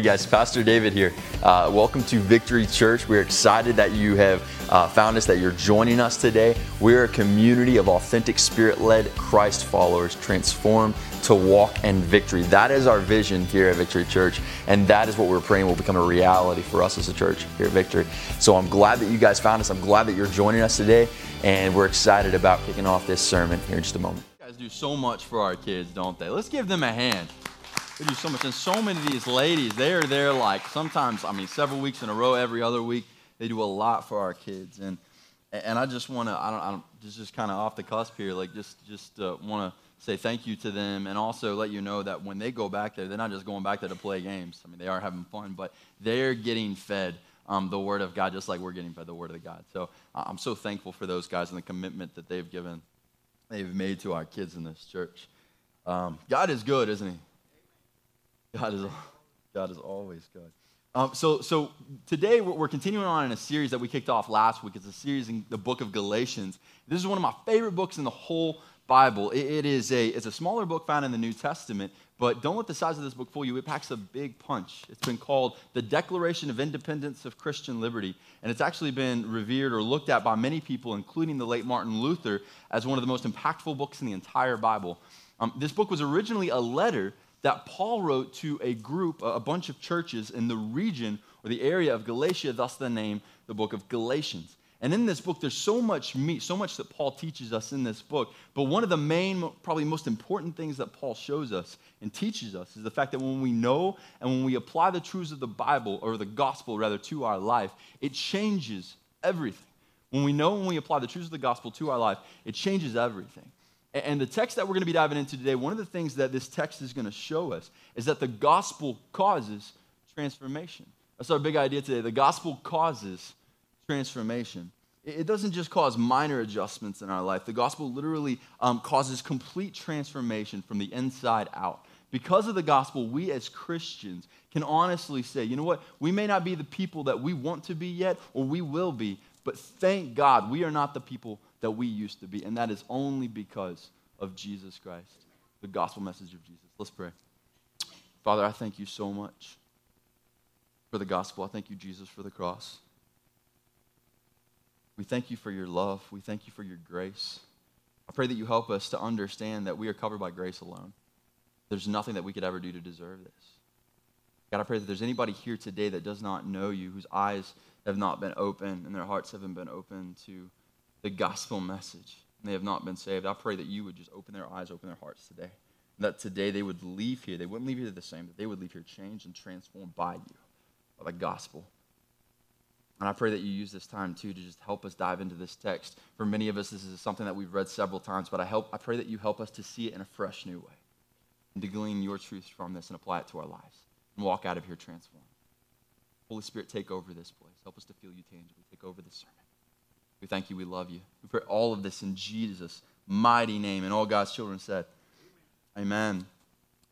Hey guys, Pastor David here. Uh, welcome to Victory Church. We're excited that you have uh, found us, that you're joining us today. We're a community of authentic, spirit led Christ followers transformed to walk in victory. That is our vision here at Victory Church, and that is what we're praying will become a reality for us as a church here at Victory. So I'm glad that you guys found us. I'm glad that you're joining us today, and we're excited about kicking off this sermon here in just a moment. You guys do so much for our kids, don't they? Let's give them a hand. They do so much. And so many of these ladies, they are there like sometimes, I mean, several weeks in a row, every other week. They do a lot for our kids. And and I just want to, I don't, I don't, just, just kind of off the cusp here, like just, just uh, want to say thank you to them and also let you know that when they go back there, they're not just going back there to play games. I mean, they are having fun, but they're getting fed um, the Word of God just like we're getting fed the Word of God. So I'm so thankful for those guys and the commitment that they've given, they've made to our kids in this church. Um, God is good, isn't He? God is, God is always good. Um, so, so today we're continuing on in a series that we kicked off last week. It's a series in the book of Galatians. This is one of my favorite books in the whole Bible. It, it is a, it's a smaller book found in the New Testament, but don't let the size of this book fool you. It packs a big punch. It's been called the Declaration of Independence of Christian Liberty, and it's actually been revered or looked at by many people, including the late Martin Luther, as one of the most impactful books in the entire Bible. Um, this book was originally a letter that Paul wrote to a group, a bunch of churches in the region or the area of Galatia, thus the name, the book of Galatians. And in this book, there's so much meat, so much that Paul teaches us in this book. But one of the main, probably most important things that Paul shows us and teaches us is the fact that when we know and when we apply the truths of the Bible, or the gospel rather, to our life, it changes everything. When we know and we apply the truths of the gospel to our life, it changes everything. And the text that we're going to be diving into today, one of the things that this text is going to show us is that the gospel causes transformation. That's our big idea today. The gospel causes transformation. It doesn't just cause minor adjustments in our life, the gospel literally um, causes complete transformation from the inside out. Because of the gospel, we as Christians can honestly say, you know what? We may not be the people that we want to be yet, or we will be, but thank God we are not the people that we used to be. And that is only because of Jesus Christ, the gospel message of Jesus. Let's pray. Father, I thank you so much for the gospel. I thank you, Jesus, for the cross. We thank you for your love. We thank you for your grace. I pray that you help us to understand that we are covered by grace alone. There's nothing that we could ever do to deserve this. God, I pray that there's anybody here today that does not know you, whose eyes have not been open and their hearts haven't been open to the gospel message and they have not been saved, I pray that you would just open their eyes, open their hearts today. That today they would leave here. They wouldn't leave here the same, that they would leave here changed and transformed by you, by the gospel. And I pray that you use this time too to just help us dive into this text. For many of us, this is something that we've read several times, but I, help, I pray that you help us to see it in a fresh new way and to glean your truth from this and apply it to our lives and walk out of here transformed. Holy Spirit, take over this place. Help us to feel you tangibly. Take over this sermon. We thank you. We love you. We pray all of this in Jesus' mighty name. And all God's children said, Amen.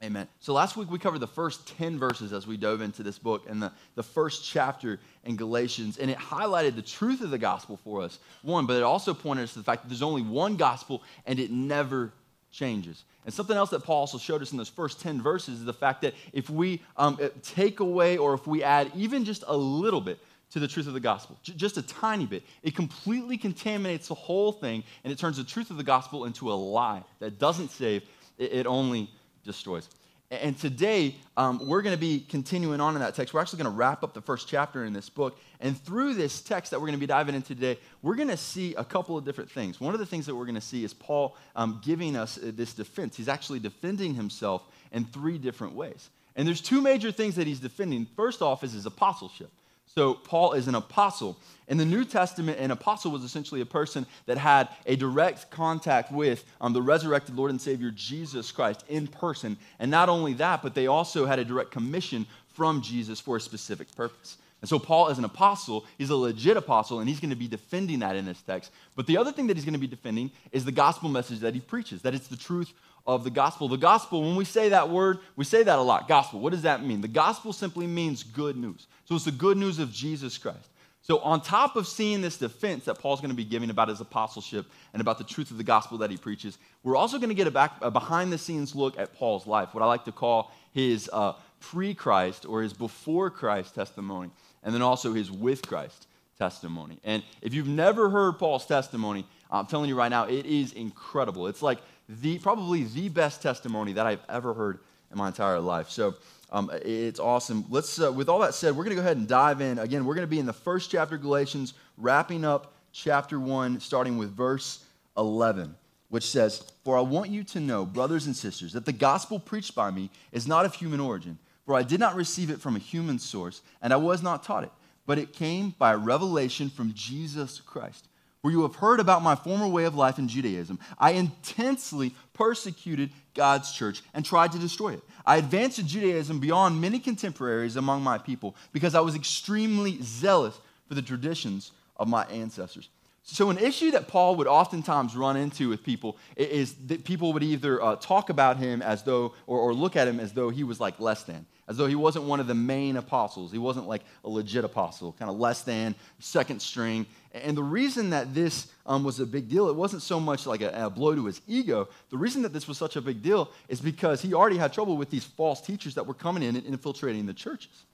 Amen. So last week we covered the first 10 verses as we dove into this book and the, the first chapter in Galatians, and it highlighted the truth of the gospel for us. One, but it also pointed us to the fact that there's only one gospel and it never changes. And something else that Paul also showed us in those first 10 verses is the fact that if we um, take away or if we add even just a little bit to the truth of the gospel, j- just a tiny bit. It completely contaminates the whole thing and it turns the truth of the gospel into a lie that doesn't save, it, it only destroys. And today, um, we're going to be continuing on in that text. We're actually going to wrap up the first chapter in this book. And through this text that we're going to be diving into today, we're going to see a couple of different things. One of the things that we're going to see is Paul um, giving us uh, this defense. He's actually defending himself in three different ways. And there's two major things that he's defending. First off is his apostleship. So, Paul is an apostle. In the New Testament, an apostle was essentially a person that had a direct contact with um, the resurrected Lord and Savior Jesus Christ in person. And not only that, but they also had a direct commission from Jesus for a specific purpose. And so, Paul, as an apostle, he's a legit apostle, and he's going to be defending that in this text. But the other thing that he's going to be defending is the gospel message that he preaches that it's the truth of the gospel. The gospel, when we say that word, we say that a lot. Gospel, what does that mean? The gospel simply means good news. So it's the good news of Jesus Christ. So, on top of seeing this defense that Paul's going to be giving about his apostleship and about the truth of the gospel that he preaches, we're also going to get a, back, a behind the scenes look at Paul's life, what I like to call his uh, pre Christ or his before Christ testimony, and then also his with Christ testimony. And if you've never heard Paul's testimony, I'm telling you right now, it is incredible. It's like the probably the best testimony that I've ever heard in my entire life. So um, it's awesome. Let's, uh, with all that said, we're going to go ahead and dive in. Again, we're going to be in the first chapter of Galatians, wrapping up chapter 1, starting with verse 11, which says, For I want you to know, brothers and sisters, that the gospel preached by me is not of human origin, for I did not receive it from a human source, and I was not taught it, but it came by revelation from Jesus Christ. For you have heard about my former way of life in Judaism. I intensely persecuted God's church and tried to destroy it. I advanced in Judaism beyond many contemporaries among my people because I was extremely zealous for the traditions of my ancestors. So, an issue that Paul would oftentimes run into with people is that people would either uh, talk about him as though, or, or, look at him as though he was like less than, as though he wasn't one of the main apostles. He wasn't like a legit apostle, kind of less than, second string. And the reason that this um, was a big deal, it wasn't so much like a, a blow to his ego. The reason that this was such a big deal is because he already had trouble with these false teachers that were coming in and infiltrating the churches.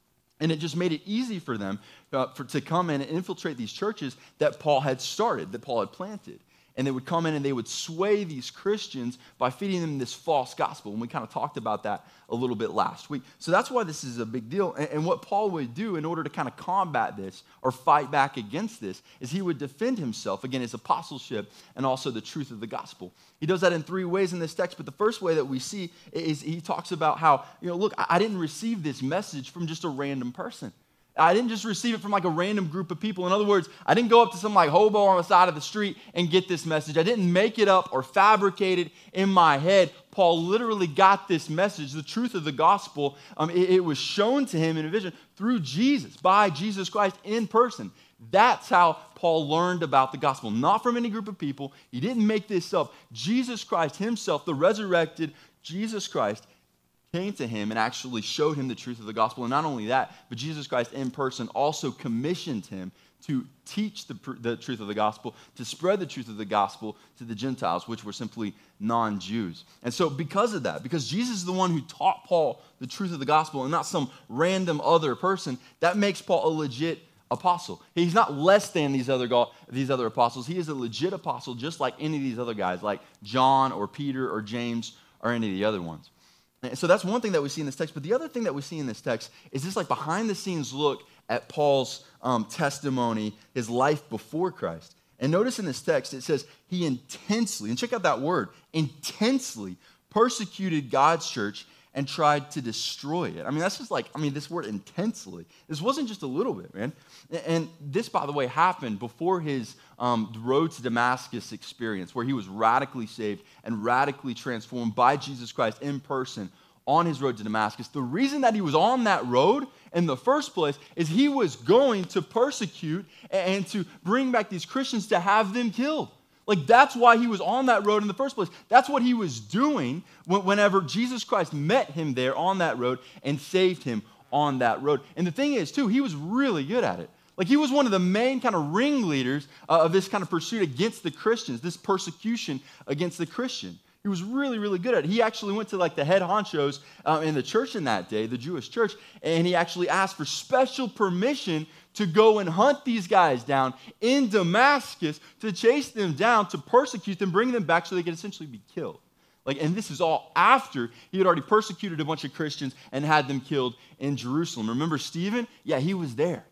And it just made it easy for them uh, for, to come in and infiltrate these churches that Paul had started, that Paul had planted. And they would come in and they would sway these Christians by feeding them this false gospel. And we kind of talked about that a little bit last week. So that's why this is a big deal. And, what Paul would do in order to kind of combat this or fight back against this is he would defend himself, again, his apostleship and also the truth of the gospel. He does that in three ways in this text. But the first way that we see is he talks about how, you know, look, I didn't receive this message from just a random person. I didn't just receive it from like a random group of people. In other words, I didn't go up to some like hobo on the side of the street and get this message. I didn't make it up or fabricate it in my head. Paul literally got this message, the truth of the gospel. Um, it, it was shown to him in a vision through Jesus, by Jesus Christ in person. That's how Paul learned about the gospel, not from any group of people. He didn't make this up. Jesus Christ himself, the resurrected Jesus Christ, came to him and actually showed him the truth of the gospel. And not only that, but Jesus Christ in person also commissioned him to teach the, the truth of the gospel, to spread the truth of the gospel to the Gentiles, which were simply non Jews. And so, because of that, because Jesus is the one who taught Paul the truth of the gospel and not some random other person, that makes Paul a legit apostle. He's not less than these other, these other apostles. He is a legit apostle, just like any of these other guys, like John or Peter or James or any of the other ones. So that's one thing that we see in this text. But the other thing that we see in this text is this like behind the scenes look at Paul's um, testimony, his life before Christ. And notice in this text it says he intensely, and check out that word, intensely persecuted God's church and tried to destroy it. I mean, that's just like, I mean, this word intensely. This wasn't just a little bit, man. And this, by the way, happened before his um, road to Damascus experience, where he was radically saved and radically transformed by Jesus Christ in person on his road to Damascus. The reason that he was on that road in the first place is he was going to persecute and to bring back these Christians to have them killed. Like, that's why he was on that road in the first place. That's what he was doing whenever Jesus Christ met him there on that road and saved him on that road. And the thing is, too, he was really good at it. Like, he was one of the main kind of ringleaders uh, of this kind of pursuit against the Christians, this persecution against the Christian. He was really, really good at it. He actually went to like the head honchos um, in the church in that day, the Jewish church, and he actually asked for special permission to go and hunt these guys down in Damascus, to chase them down, to persecute them, bring them back so they could essentially be killed. Like, and this is all after he had already persecuted a bunch of Christians and had them killed in Jerusalem. Remember Stephen? Yeah, he was there.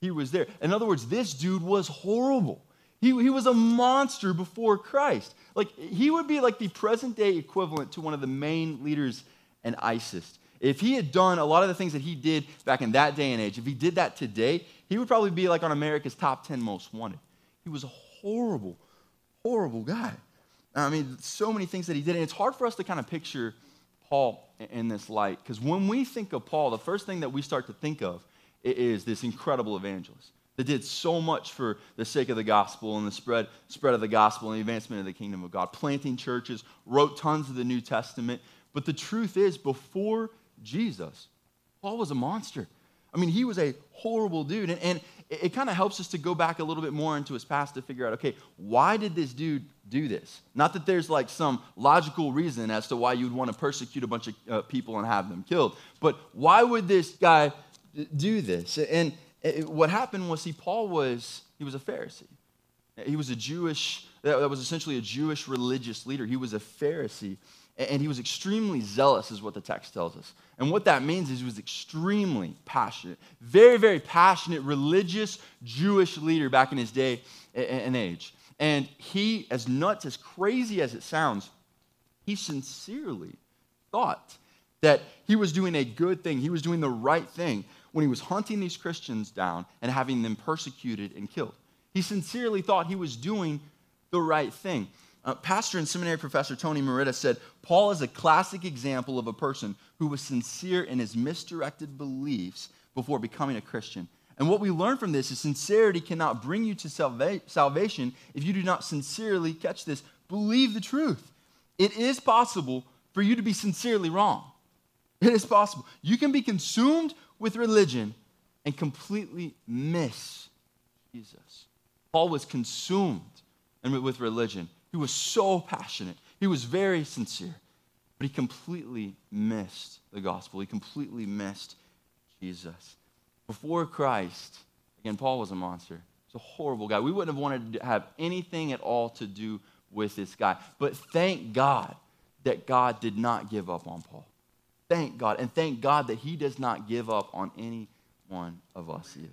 He was there. In other words, this dude was horrible. He, he was a monster before Christ. Like, he would be like the present day equivalent to one of the main leaders in ISIS. If he had done a lot of the things that he did back in that day and age, if he did that today, he would probably be like on America's top 10 most wanted. He was a horrible, horrible guy. I mean, so many things that he did. And it's hard for us to kind of picture Paul in this light because when we think of Paul, the first thing that we start to think of is this incredible evangelist that did so much for the sake of the gospel and the spread, spread of the gospel and the advancement of the kingdom of God, planting churches, wrote tons of the New Testament. But the truth is, before Jesus, Paul was a monster. I mean, he was a horrible dude. And, and it, it kind of helps us to go back a little bit more into his past to figure out okay, why did this dude do this. Not that there's like some logical reason as to why you'd want to persecute a bunch of uh, people and have them killed, but why would this guy do this? And it, what happened was, see, Paul was he was a Pharisee. He was a Jewish that was essentially a Jewish religious leader. He was a Pharisee, and he was extremely zealous, is what the text tells us. And what that means is he was extremely passionate, very, very passionate religious Jewish leader back in his day and age. And he, as nuts, as crazy as it sounds, he sincerely thought that he was doing a good thing. He was doing the right thing when he was hunting these Christians down and having them persecuted and killed. He sincerely thought he was doing the right thing. Uh, pastor and seminary professor Tony Merida said Paul is a classic example of a person who was sincere in his misdirected beliefs before becoming a Christian. And what we learn from this is sincerity cannot bring you to salva- salvation if you do not sincerely, catch this, believe the truth. It is possible for you to be sincerely wrong. It is possible. You can be consumed with religion and completely miss Jesus. Paul was consumed with religion. He was so passionate. He was very sincere. But he completely missed the gospel. He completely missed Jesus. Before Christ, again, Paul was a monster. He's a horrible guy. We wouldn't have wanted to have anything at all to do with this guy. But thank God that God did not give up on Paul. Thank God. And thank God that he does not give up on any one of us either.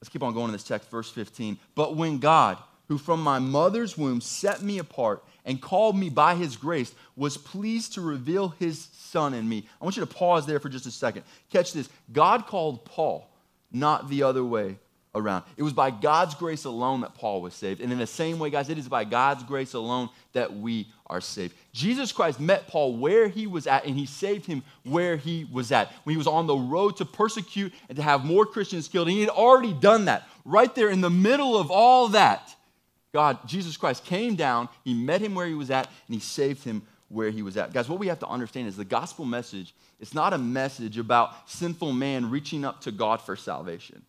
Let's keep on going in this text, verse 15. But when God, who from my mother's womb set me apart and called me by his grace, was pleased to reveal his son in me. I want you to pause there for just a second. Catch this. God called Paul, not the other way around. It was by God's grace alone that Paul was saved. And in the same way, guys, it is by God's grace alone that we are saved. Jesus Christ met Paul where he was at, and he saved him where he was at. When he was on the road to persecute and to have more Christians killed, and he had already done that. Right there in the middle of all that, God, Jesus Christ came down, he met him where he was at, and he saved him where he was at. Guys, what we have to understand is the gospel message, it's not a message about sinful man reaching up to God for salvation.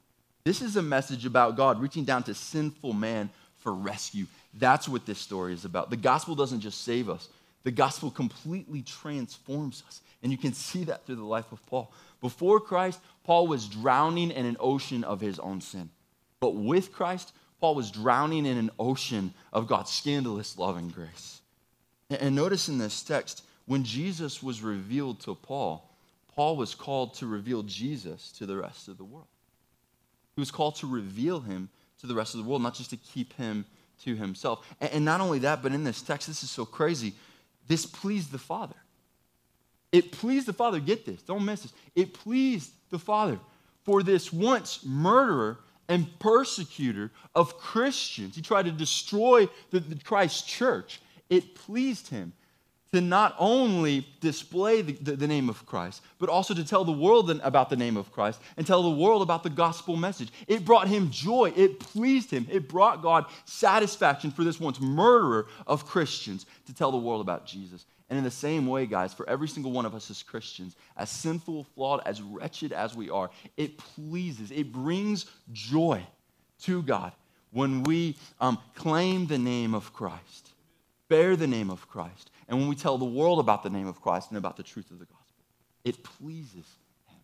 This is a message about God reaching down to sinful man for rescue. That's what this story is about. The gospel doesn't just save us, the gospel completely transforms us. And you can see that through the life of Paul. Before Christ, Paul was drowning in an ocean of his own sin. But with Christ, Paul was drowning in an ocean of God's scandalous love and grace. And notice in this text, when Jesus was revealed to Paul, Paul was called to reveal Jesus to the rest of the world. He was called to reveal him to the rest of the world, not just to keep him to himself. And not only that, but in this text, this is so crazy. This pleased the Father. It pleased the Father. Get this, don't miss this. It pleased the Father for this once murderer and persecutor of Christians. He tried to destroy the, the Christ church. It pleased him to not only display the, the, the, name of Christ, but also to tell the world about the name of Christ and tell the world about the gospel message. It brought him joy. It pleased him. It brought God satisfaction for this once murderer of Christians to tell the world about Jesus. And in the same way, guys, for every single one of us as Christians, as sinful, flawed, as wretched as we are, it pleases, it brings joy to God when we um, claim the name of Christ, bear the name of Christ, and when we tell the world about the name of Christ and about the truth of the gospel. It pleases Him.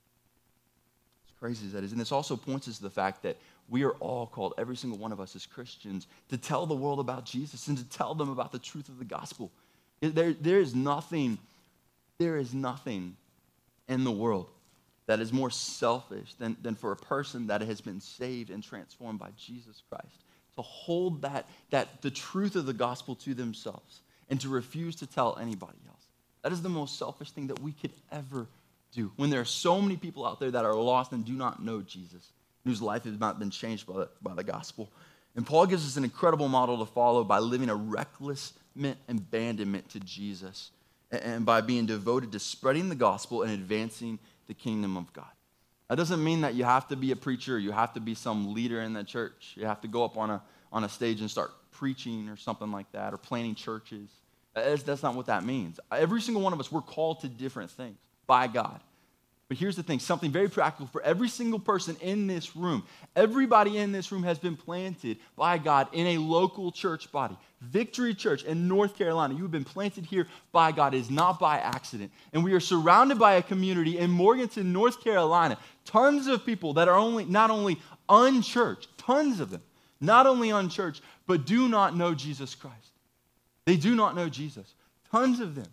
As crazy as that is. And this also points us to the fact that we are all called, every single one of us as Christians, to tell the world about Jesus and to tell them about the truth of the gospel. There, there is nothing, there is nothing in the world that is more selfish than, than for a person that has been saved and transformed by Jesus Christ to hold that, that the truth of the gospel to themselves and to refuse to tell anybody else. That is the most selfish thing that we could ever do. When there are so many people out there that are lost and do not know Jesus, whose life has not been changed by the, by the gospel. And Paul gives us an incredible model to follow by living a reckless abandonment to Jesus and by being devoted to spreading the gospel and advancing the kingdom of God. That doesn't mean that you have to be a preacher, you have to be some leader in the church, you have to go up on a, on a stage and start preaching or something like that, or planning churches. That's, that's not what that means. Every single one of us, we're called to different things by God. But here's the thing something very practical for every single person in this room. Everybody in this room has been planted by God in a local church body. Victory Church in North Carolina, you have been planted here by God. It is not by accident. And we are surrounded by a community in Morganton, North Carolina. Tons of people that are only not only unchurched, tons of them, not only unchurched, but do not know Jesus Christ. They do not know Jesus. Tons of them.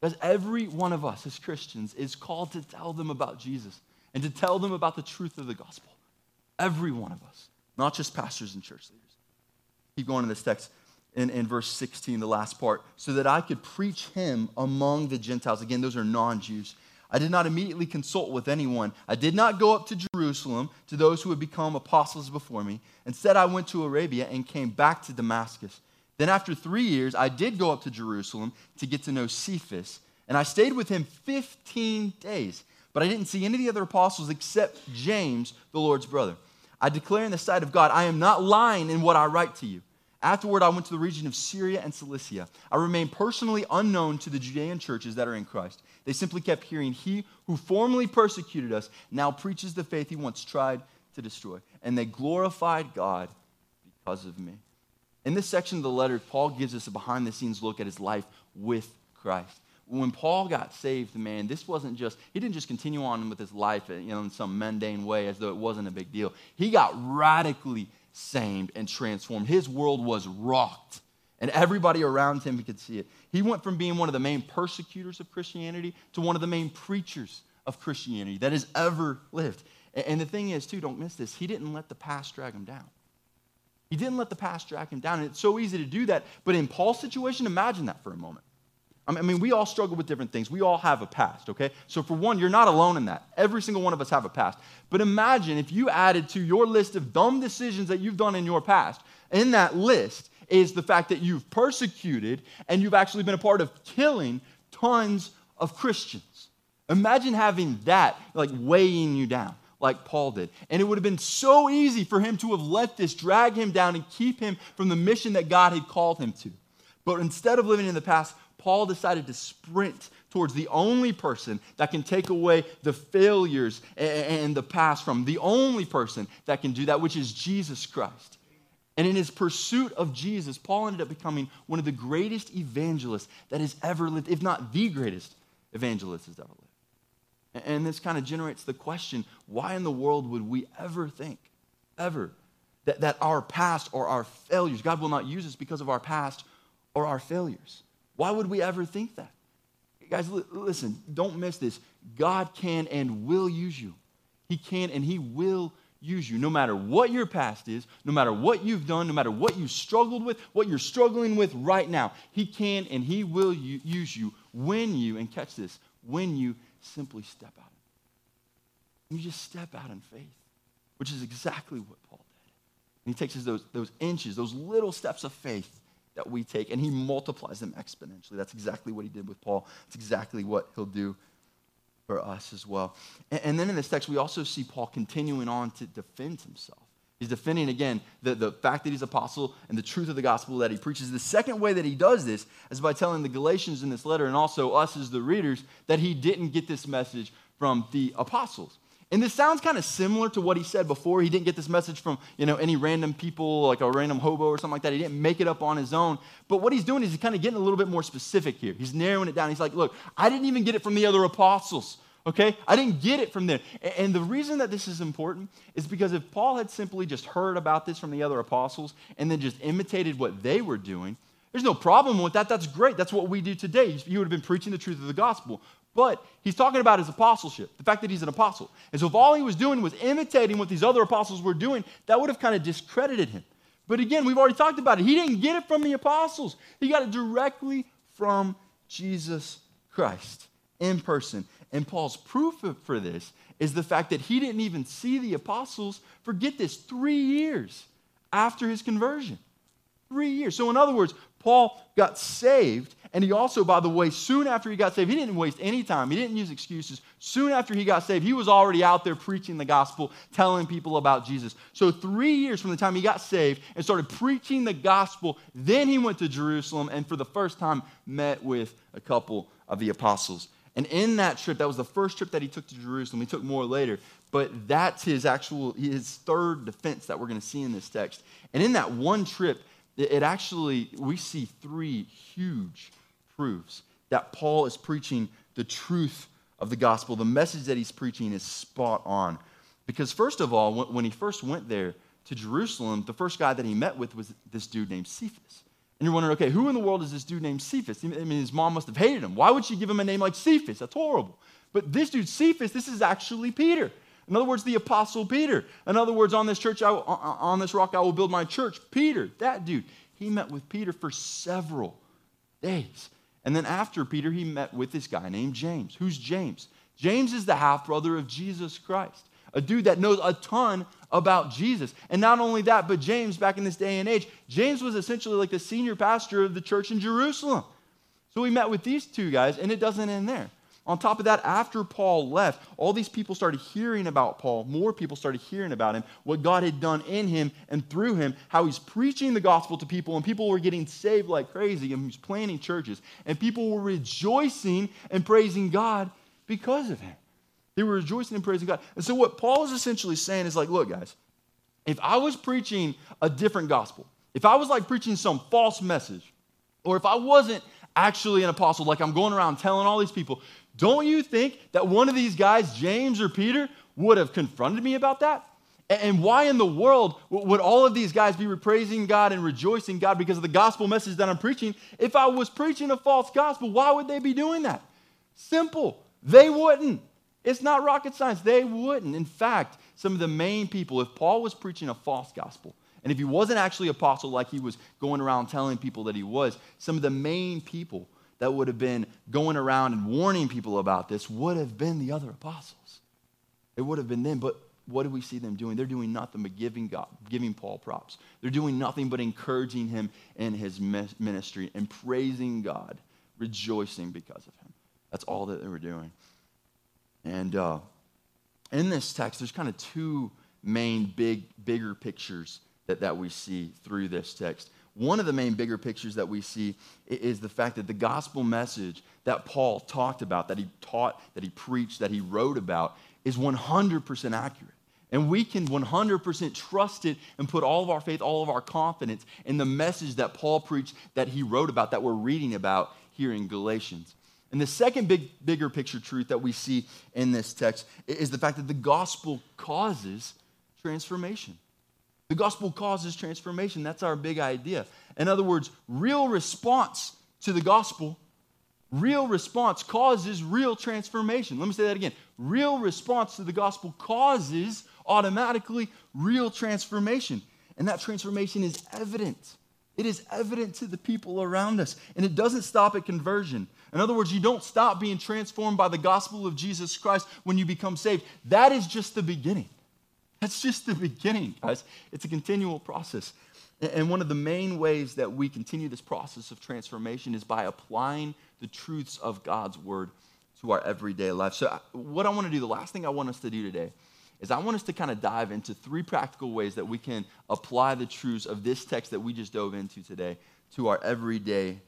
Because every one of us as Christians is called to tell them about Jesus and to tell them about the truth of the gospel. Every one of us, not just pastors and church leaders. Keep going in this text in, in verse 16, the last part, so that I could preach him among the Gentiles. Again, those are non Jews. I did not immediately consult with anyone. I did not go up to Jerusalem to those who had become apostles before me. Instead, I went to Arabia and came back to Damascus. Then, after three years, I did go up to Jerusalem to get to know Cephas, and I stayed with him 15 days. But I didn't see any of the other apostles except James, the Lord's brother. I declare in the sight of God, I am not lying in what I write to you. Afterward, I went to the region of Syria and Cilicia. I remained personally unknown to the Judean churches that are in Christ. They simply kept hearing, He who formerly persecuted us now preaches the faith he once tried to destroy. And they glorified God because of me. In this section of the letter, Paul gives us a behind the scenes look at his life with Christ. When Paul got saved, man, this wasn't just, he didn't just continue on with his life uh, you know, in some mundane way as though it wasn't a big deal. He got radically saved and transformed. His world was rocked, and everybody around him could see it. He went from being one of the main persecutors of Christianity to one of the main preachers of Christianity that has ever lived. And the thing is, too, don't miss this, he didn't let the past drag him down. He didn't let the past drag him down. And it's so easy to do that. But in Paul's situation, imagine that for a moment. I mean, we all struggle with different things. We all have a past, okay? So, for one, you're not alone in that. Every single one of us have a past. But imagine if you added to your list of dumb decisions that you've done in your past, in that list is the fact that you've persecuted and you've actually been a part of killing tons of Christians. Imagine having that like weighing you down like Paul did. And it would have been so easy for him to have let this drag him down and keep him from the mission that God had called him to. But instead of living in the past, Paul decided to sprint towards the only person that can take away the failures and the past from, the only person that can do that, which is Jesus Christ. And in his pursuit of Jesus, Paul ended up becoming one of the greatest evangelists that has ever lived, if not the greatest evangelist has ever lived. And this kind of generates the question why in the world would we ever think, ever, that, that our past or our failures, God will not use us because of our past or our failures? Why would we ever think that? Guys, listen, don't miss this. God can and will use you. He can and He will use you. No matter what your past is, no matter what you've done, no matter what you struggled with, what you're struggling with right now, He can and He will use you when you, and catch this, when you simply step out. You just step out in faith, which is exactly what Paul did. And he takes those, those inches, those little steps of faith that we take, and he multiplies them exponentially. That's exactly what he did with Paul. It's exactly what he'll do for us as well. And, and then in this text, we also see Paul continuing on to defend himself. He's defending again the, the fact that he's apostle and the truth of the gospel that he preaches. The second way that he does this is by telling the Galatians in this letter and also us as the readers that he didn't get this message from the apostles. And this sounds kind of similar to what he said before. He didn't get this message from, you know, any random people, like a random hobo or something like that. He didn't make it up on his own. But what he's doing is he's kind of getting a little bit more specific here. He's narrowing it down. He's like, look, I didn't even get it from the other apostles okay? I didn't get it from there. And the reason that this is important is because if Paul had simply just heard about this from the other apostles and then just imitated what they were doing, there's no problem with that. That's great. That's what we do today. You would have been preaching the truth of the gospel. But he's talking about his apostleship, the fact that he's an apostle. And so if all he was doing was imitating what these other apostles were doing, that would have kind of discredited him. But again, we've already talked about it. He didn't get it from the apostles, he got it directly from Jesus Christ in person. And Paul's proof for this is the fact that he didn't even see the apostles forget this, three years after his conversion. Three years. So, in other words, Paul got saved, and he also, by the way, soon after he got saved, he didn't waste any time. He didn't use excuses. Soon after he got saved, he was already out there preaching the gospel, telling people about Jesus. So, three years from the time he got saved and started preaching the gospel, then he went to Jerusalem and for the first time met with a couple of the apostles And in that trip, that was the first trip that he took to Jerusalem. He took more later, but that's his actual, his third defense that we're going to see in this text. And in that one trip, it actually, we see three huge proofs that Paul is preaching the truth of the gospel. The message that he's preaching is spot on. Because, first of all, when he first went there to Jerusalem, the first guy that he met with was this dude named Cephas. And you're wondering, okay, who in the world is this dude named Cephas? I mean, his mom must have hated him. Why would she give him a name like Cephas? That's horrible. But this dude, Cephas, this is actually Peter. In other words, the apostle Peter. In other words, on this church, on this rock, I will build my church. Peter, that dude, he met with Peter for several days. And then after Peter, he met with this guy named James. Who's James? James is the half brother of Jesus Christ, a dude that knows a ton about Jesus. And not only that, but James, back in this day and age, James was essentially like the senior pastor of the church in Jerusalem. So we met with these two guys, and it doesn't end there. On top of that, after Paul left, all these people started hearing about Paul. More people started hearing about him, what God had done in him and through him, how he's preaching the gospel to people, and people were getting saved like crazy, and he's planting churches. And people were rejoicing and praising God because of him. They were rejoicing and praising God. And so, what Paul is essentially saying is like, look, guys, if I was preaching a different gospel, if I was like preaching some false message, or if I wasn't actually an apostle, like I'm going around telling all these people, don't you think that one of these guys, James or Peter, would have confronted me about that? And why in the world would all of these guys be praising God and rejoicing God because of the gospel message that I'm preaching? If I was preaching a false gospel, why would they be doing that? Simple. They wouldn't. It's not rocket science. They wouldn't. In fact, some of the main people, if Paul was preaching a false gospel, and if he wasn't actually apostle like he was going around telling people that he was, some of the main people that would have been going around and warning people about this would have been the other apostles. It would have been them. But what do we see them doing? They're doing nothing but giving, God, giving Paul props. They're doing nothing but encouraging him in his ministry and praising God, rejoicing because of him. That's all that they were doing. And uh, in this text, there's kind of two main big, bigger pictures that, that we see through this text. One of the main bigger pictures that we see is the fact that the gospel message that Paul talked about, that he taught, that he preached, that he wrote about, is 100% accurate. And we can 100% trust it and put all of our faith, all of our confidence in the message that Paul preached, that he wrote about, that we're reading about here in Galatians. And the second big, bigger picture truth that we see in this text is the fact that the gospel causes transformation. The gospel causes transformation. That's our big idea. In other words, real response to the gospel, real response causes real transformation. Let me say that again. Real response to the gospel causes automatically real transformation. And that transformation is evident. It is evident to the people around us. And it doesn't stop at conversion. In other words, you don't stop being transformed by the gospel of Jesus Christ when you become saved. That is just the beginning. That's just the beginning, guys. It's a continual process. And one of the main ways that we continue this process of transformation is by applying the truths of God's word to our everyday life. So, what I want to do, the last thing I want us to do today, is I want us to kind of dive into three practical ways that we can apply the truths of this text that we just dove into today to our everyday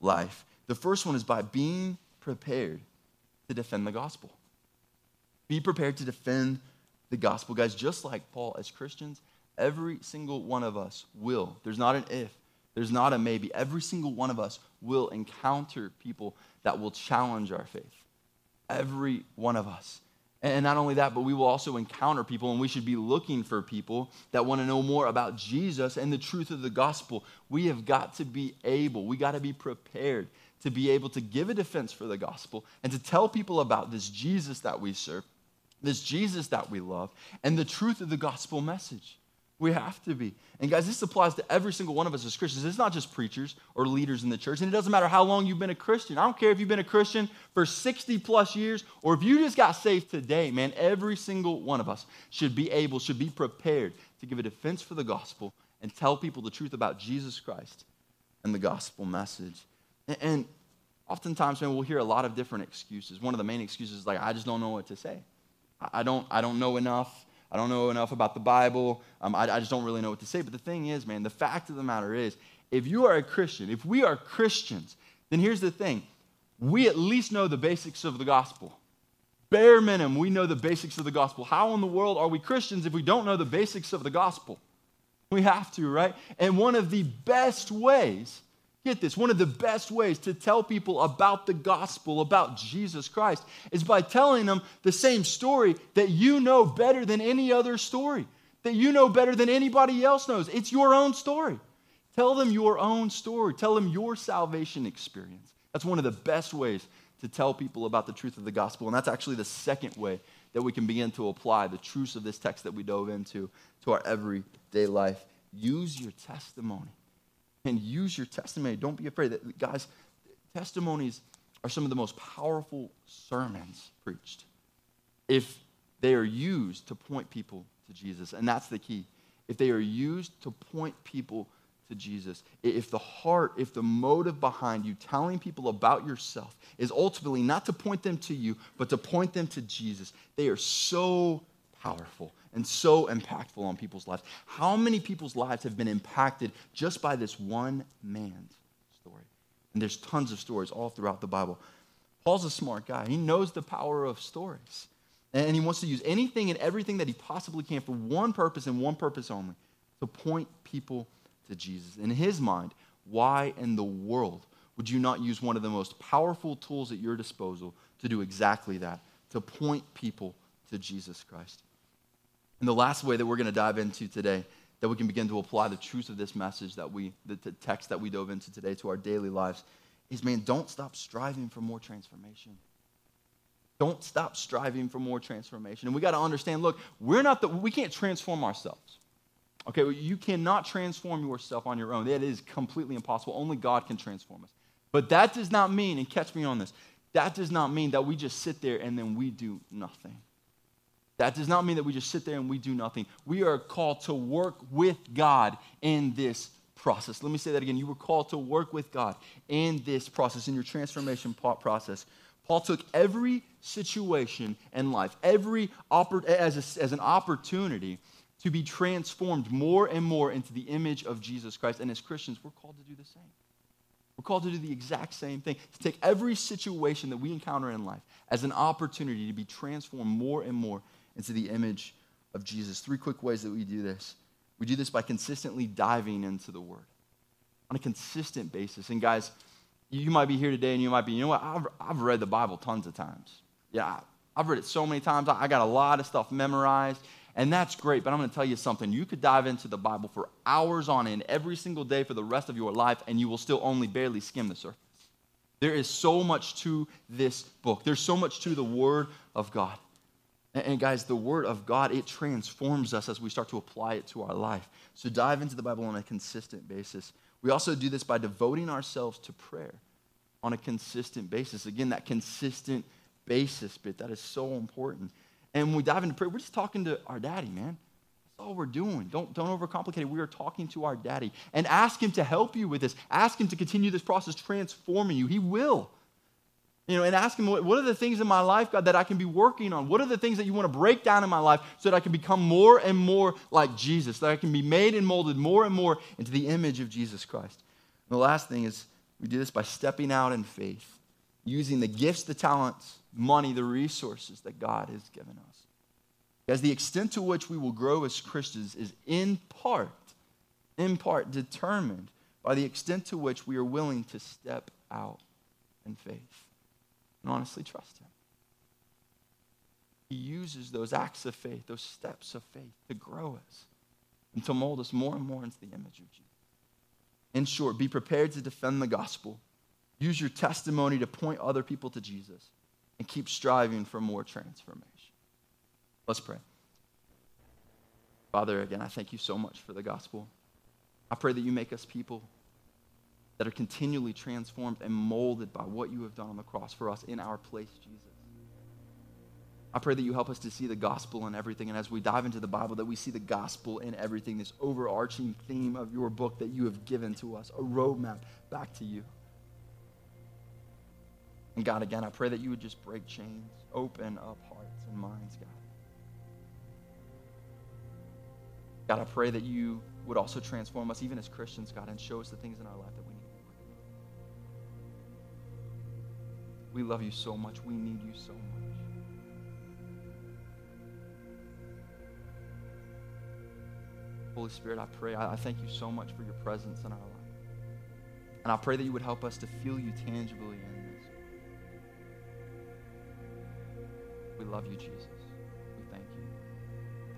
life. The first one is by being prepared to defend the gospel. Be prepared to defend the gospel. Guys, just like Paul, as Christians, every single one of us will. There's not an if, there's not a maybe. Every single one of us will encounter people that will challenge our faith. Every one of us. And not only that, but we will also encounter people, and we should be looking for people that want to know more about Jesus and the truth of the gospel. We have got to be able, we got to be prepared to be able to give a defense for the gospel and to tell people about this Jesus that we serve, this Jesus that we love, and the truth of the gospel message. We have to be. And guys, this applies to every single one of us as Christians. It's not just preachers or leaders in the church. And it doesn't matter how long you've been a Christian. I don't care if you've been a Christian for 60 plus years or if you just got saved today, man. Every single one of us should be able, should be prepared to give a defense for the gospel and tell people the truth about Jesus Christ and the gospel message. And oftentimes, man, we'll hear a lot of different excuses. One of the main excuses is like, I just don't know what to say. I don't, I don't know enough. I don't know enough about the Bible. Um, I, I just don't really know what to say. But the thing is, man, the fact of the matter is, if you are a Christian, if we are Christians, then here's the thing we at least know the basics of the gospel. Bare minimum, we know the basics of the gospel. How in the world are we Christians if we don't know the basics of the gospel? We have to, right? And one of the best ways, get this, one of the best ways to tell people about the gospel, about Jesus Christ, is by telling them the same story that you know better than any other story, that you know better than anybody else knows. It's your own story. Tell them your own story, tell them your salvation experience. That's one of the best ways to tell people about the truth of the gospel. And that's actually the second way that we can begin to apply the truths of this text that we dove into to our everyday life. Use your testimony. And use your testimony. Don't be afraid. That, guys, testimonies are some of the most powerful sermons preached if they are used to point people to Jesus. And that's the key. If they are used to point people to Jesus, if the heart, if the motive behind you telling people about yourself is ultimately not to point them to you, but to point them to Jesus, they are so powerful and so impactful on people's lives. How many people's lives have been impacted just by this one man's story? And there's tons of stories all throughout the Bible. Paul's a smart guy, he knows the power of stories. And he wants to use anything and everything that he possibly can for one purpose and one purpose only to point people to Jesus. In his mind, why in the world would you not use one of the most powerful tools at your disposal to do exactly that, to point people to Jesus Christ? And the last way that we're going to dive into today, that we can begin to apply the truth of this message that we, the, the text that we dove into today to our daily lives, is man, don't stop striving for more transformation. Don't stop striving for more transformation. And we got to understand look, we're not the, we can't transform ourselves. Okay, well, you cannot transform yourself on your own. That is completely impossible. Only God can transform us. But that does not mean, and catch me on this, that does not mean that we just sit there and then we do nothing. That does not mean that we just sit there and we do nothing. We are called to work with God in this process. Let me say that again. You were called to work with God in this process, in your transformation process. Paul took every situation in life, every oppor- as, a, as an opportunity to be transformed more and more into the image of Jesus Christ. And as Christians, we're called to do the same. We're called to do the exact same thing, to take every situation that we encounter in life as an opportunity to be transformed more and more into the image of Jesus. Three quick ways that we do this. We do this by consistently diving into the Word on a consistent basis. And guys, you might be here today and you might be, you know what, I've, I've read the Bible tons of times. Yeah, I've read it so many times. I got a lot of stuff memorized. And that's great, but I'm going to tell you something. You could dive into the Bible for hours on end every single day for the rest of your life, and you will still only barely skim the surface. There is so much to this book, there's so much to the Word of God. And, guys, the Word of God, it transforms us as we start to apply it to our life. So dive into the Bible on a consistent basis. We also do this by devoting ourselves to prayer on a consistent basis. Again, that consistent basis bit, that is so important. And when we dive into prayer, we're just talking to our daddy, man. That's all we're doing. Don't, don't overcomplicate it. We are talking to our daddy. And ask him to help you with this. Ask him to continue this process transforming you. He will. You know, and ask him, what, are the things in my life, God, that I can be working on? What are the things that you want to break down in my life so that I can become more and more like Jesus, that I can be made and molded more and more into the image of Jesus Christ? And the last thing is we do this by stepping out in faith, using the gifts, the talents, money, the resources that God has given us. As the extent to which we will grow as Christians is in part, in part determined by the extent to which we are willing to step out in faith and honestly trust Him. He uses those acts of faith, those steps of faith to grow us and to mold us more and more into the image of Jesus. In short, be prepared to defend the gospel. Use your testimony to point other people to Jesus and keep striving for more transformation. Let's pray. Father, again, I thank you so much for the gospel. I pray that you make us people that are continually transformed and molded by what you have done on the cross for us in our place, Jesus. I pray that you help us to see the gospel in everything. And as we dive into the Bible, that we see the gospel in everything, this overarching theme of your book that you have given to us, a roadmap back to you. And God, again, I pray that you would just break chains, open up hearts and minds, God. God, I pray that you would also transform us, even as Christians, God, and show us the things in our life that we We love you so much. We need you so much. Holy Spirit, I pray, I, I thank you so much for your presence in our life. And I pray that you would help us to feel you tangibly in this. We love you, Jesus. We thank you.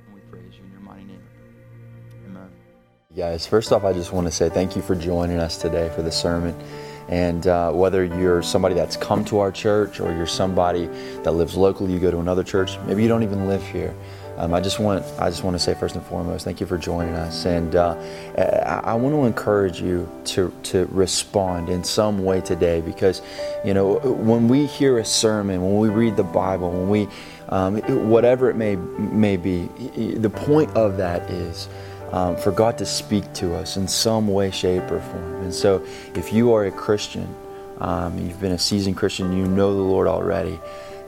And we praise you in your mighty name. Amen. Guys, first off, I just want to say thank you for joining us today for the sermon. And uh, whether you're somebody that's come to our church or you're somebody that lives locally, you go to another church, maybe you don't even live here. Um, I just want I just want to say first and foremost, thank you for joining us, and uh, I, I, want to encourage you to to respond in some way today because, you know, when we hear a sermon, when we read the Bible, when we um, whatever it may may be, the point of that is. Um, for God to speak to us in some way, shape, or form. And so, if you are a Christian, um, you've been a seasoned Christian, you know the Lord already,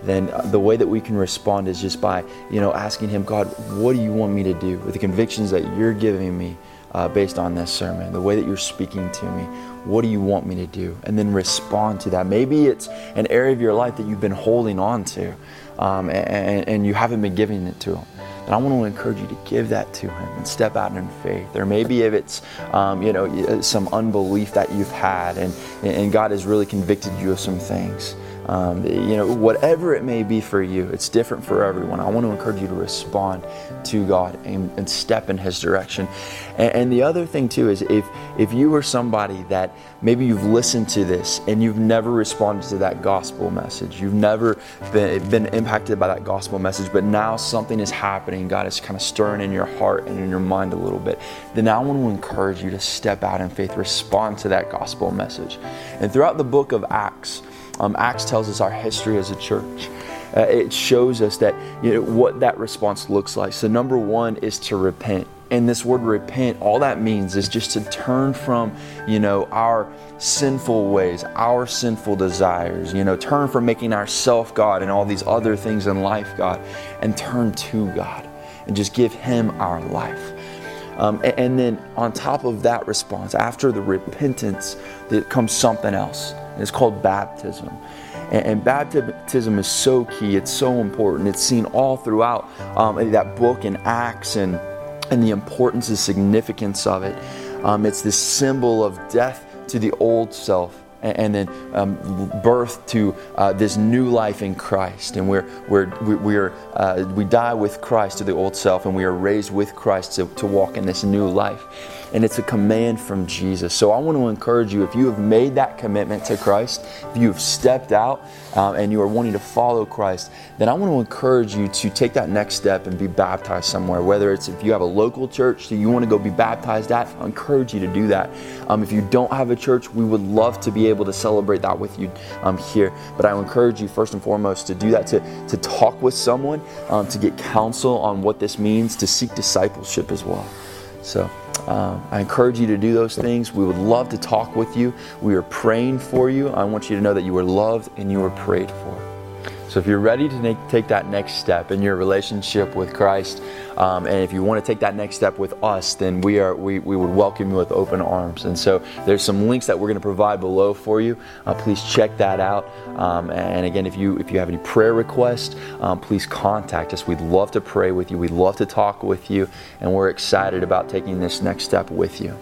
then the way that we can respond is just by, you know, asking Him, God, what do you want me to do with the convictions that you're giving me uh, based on this sermon, the way that you're speaking to me? What do you want me to do? And then respond to that. Maybe it's an area of your life that you've been holding on to um, and, and you haven't been giving it to Him. And I want to encourage you to give that to Him and step out in faith. Or maybe if it's, um, you know, some unbelief that you've had and, and God has really convicted you of some things. Um, you know, whatever it may be for you, it's different for everyone. I want to encourage you to respond to God and, and step in His direction. And, and, the other thing too is if if you are somebody that maybe you've listened to this and you've never responded to that gospel message, you've never been, been impacted by that gospel message, but now something is happening, God is kind of stirring in your heart and in your mind a little bit, then I want to encourage you to step out in faith, respond to that gospel message. And throughout the book of Acts, um, Acts tells us our history as a church. Uh, it shows us that you know what that response looks like. So number one is to repent. And this word repent, all that means is just to turn from, you know, our sinful ways, our sinful desires, you know, turn from making ourself God and all these other things in life God, and turn to God and just give Him our life. Um, and, and then on top of that response, after the repentance, there comes something else. It's called baptism. And, and, baptism is so key, it's so important. It's seen all throughout um, that book in Acts and, and the importance and significance of it. Um, it's this symbol of death to the old self and, then um, birth to uh, this new life in Christ. And we're, we're, we're, uh, we die with Christ to the old self, and we are raised with Christ to, to walk in this new life and it's a command from Jesus. So I want to encourage you if you have made that commitment to Christ, if you have stepped out um, and you are wanting to follow Christ, then I want to encourage you to take that next step and be baptized somewhere. Whether it's if you have a local church that you want to go be baptized at, I encourage you to do that. Um, if you don't have a church, we would love to be able to celebrate that with you um, here. But I encourage you first and foremost to do that, to, to talk with someone, um, to get counsel on what this means, to seek discipleship as well. So. Um, I encourage you to do those things. We would love to talk with you. We are praying for you. I want you to know that you are loved and you are prayed for. So if you're ready to make, take that next step in your relationship with Christ, um, and if you want to take that next step with us, then we are we, we would welcome you with open arms. And so there's some links that we're going to provide below for you. Uh, please check that out. Um, and again, if you if you have any prayer requests, um, please contact us. We'd love to pray with you. We'd love to talk with you, and we're excited about taking this next step with you.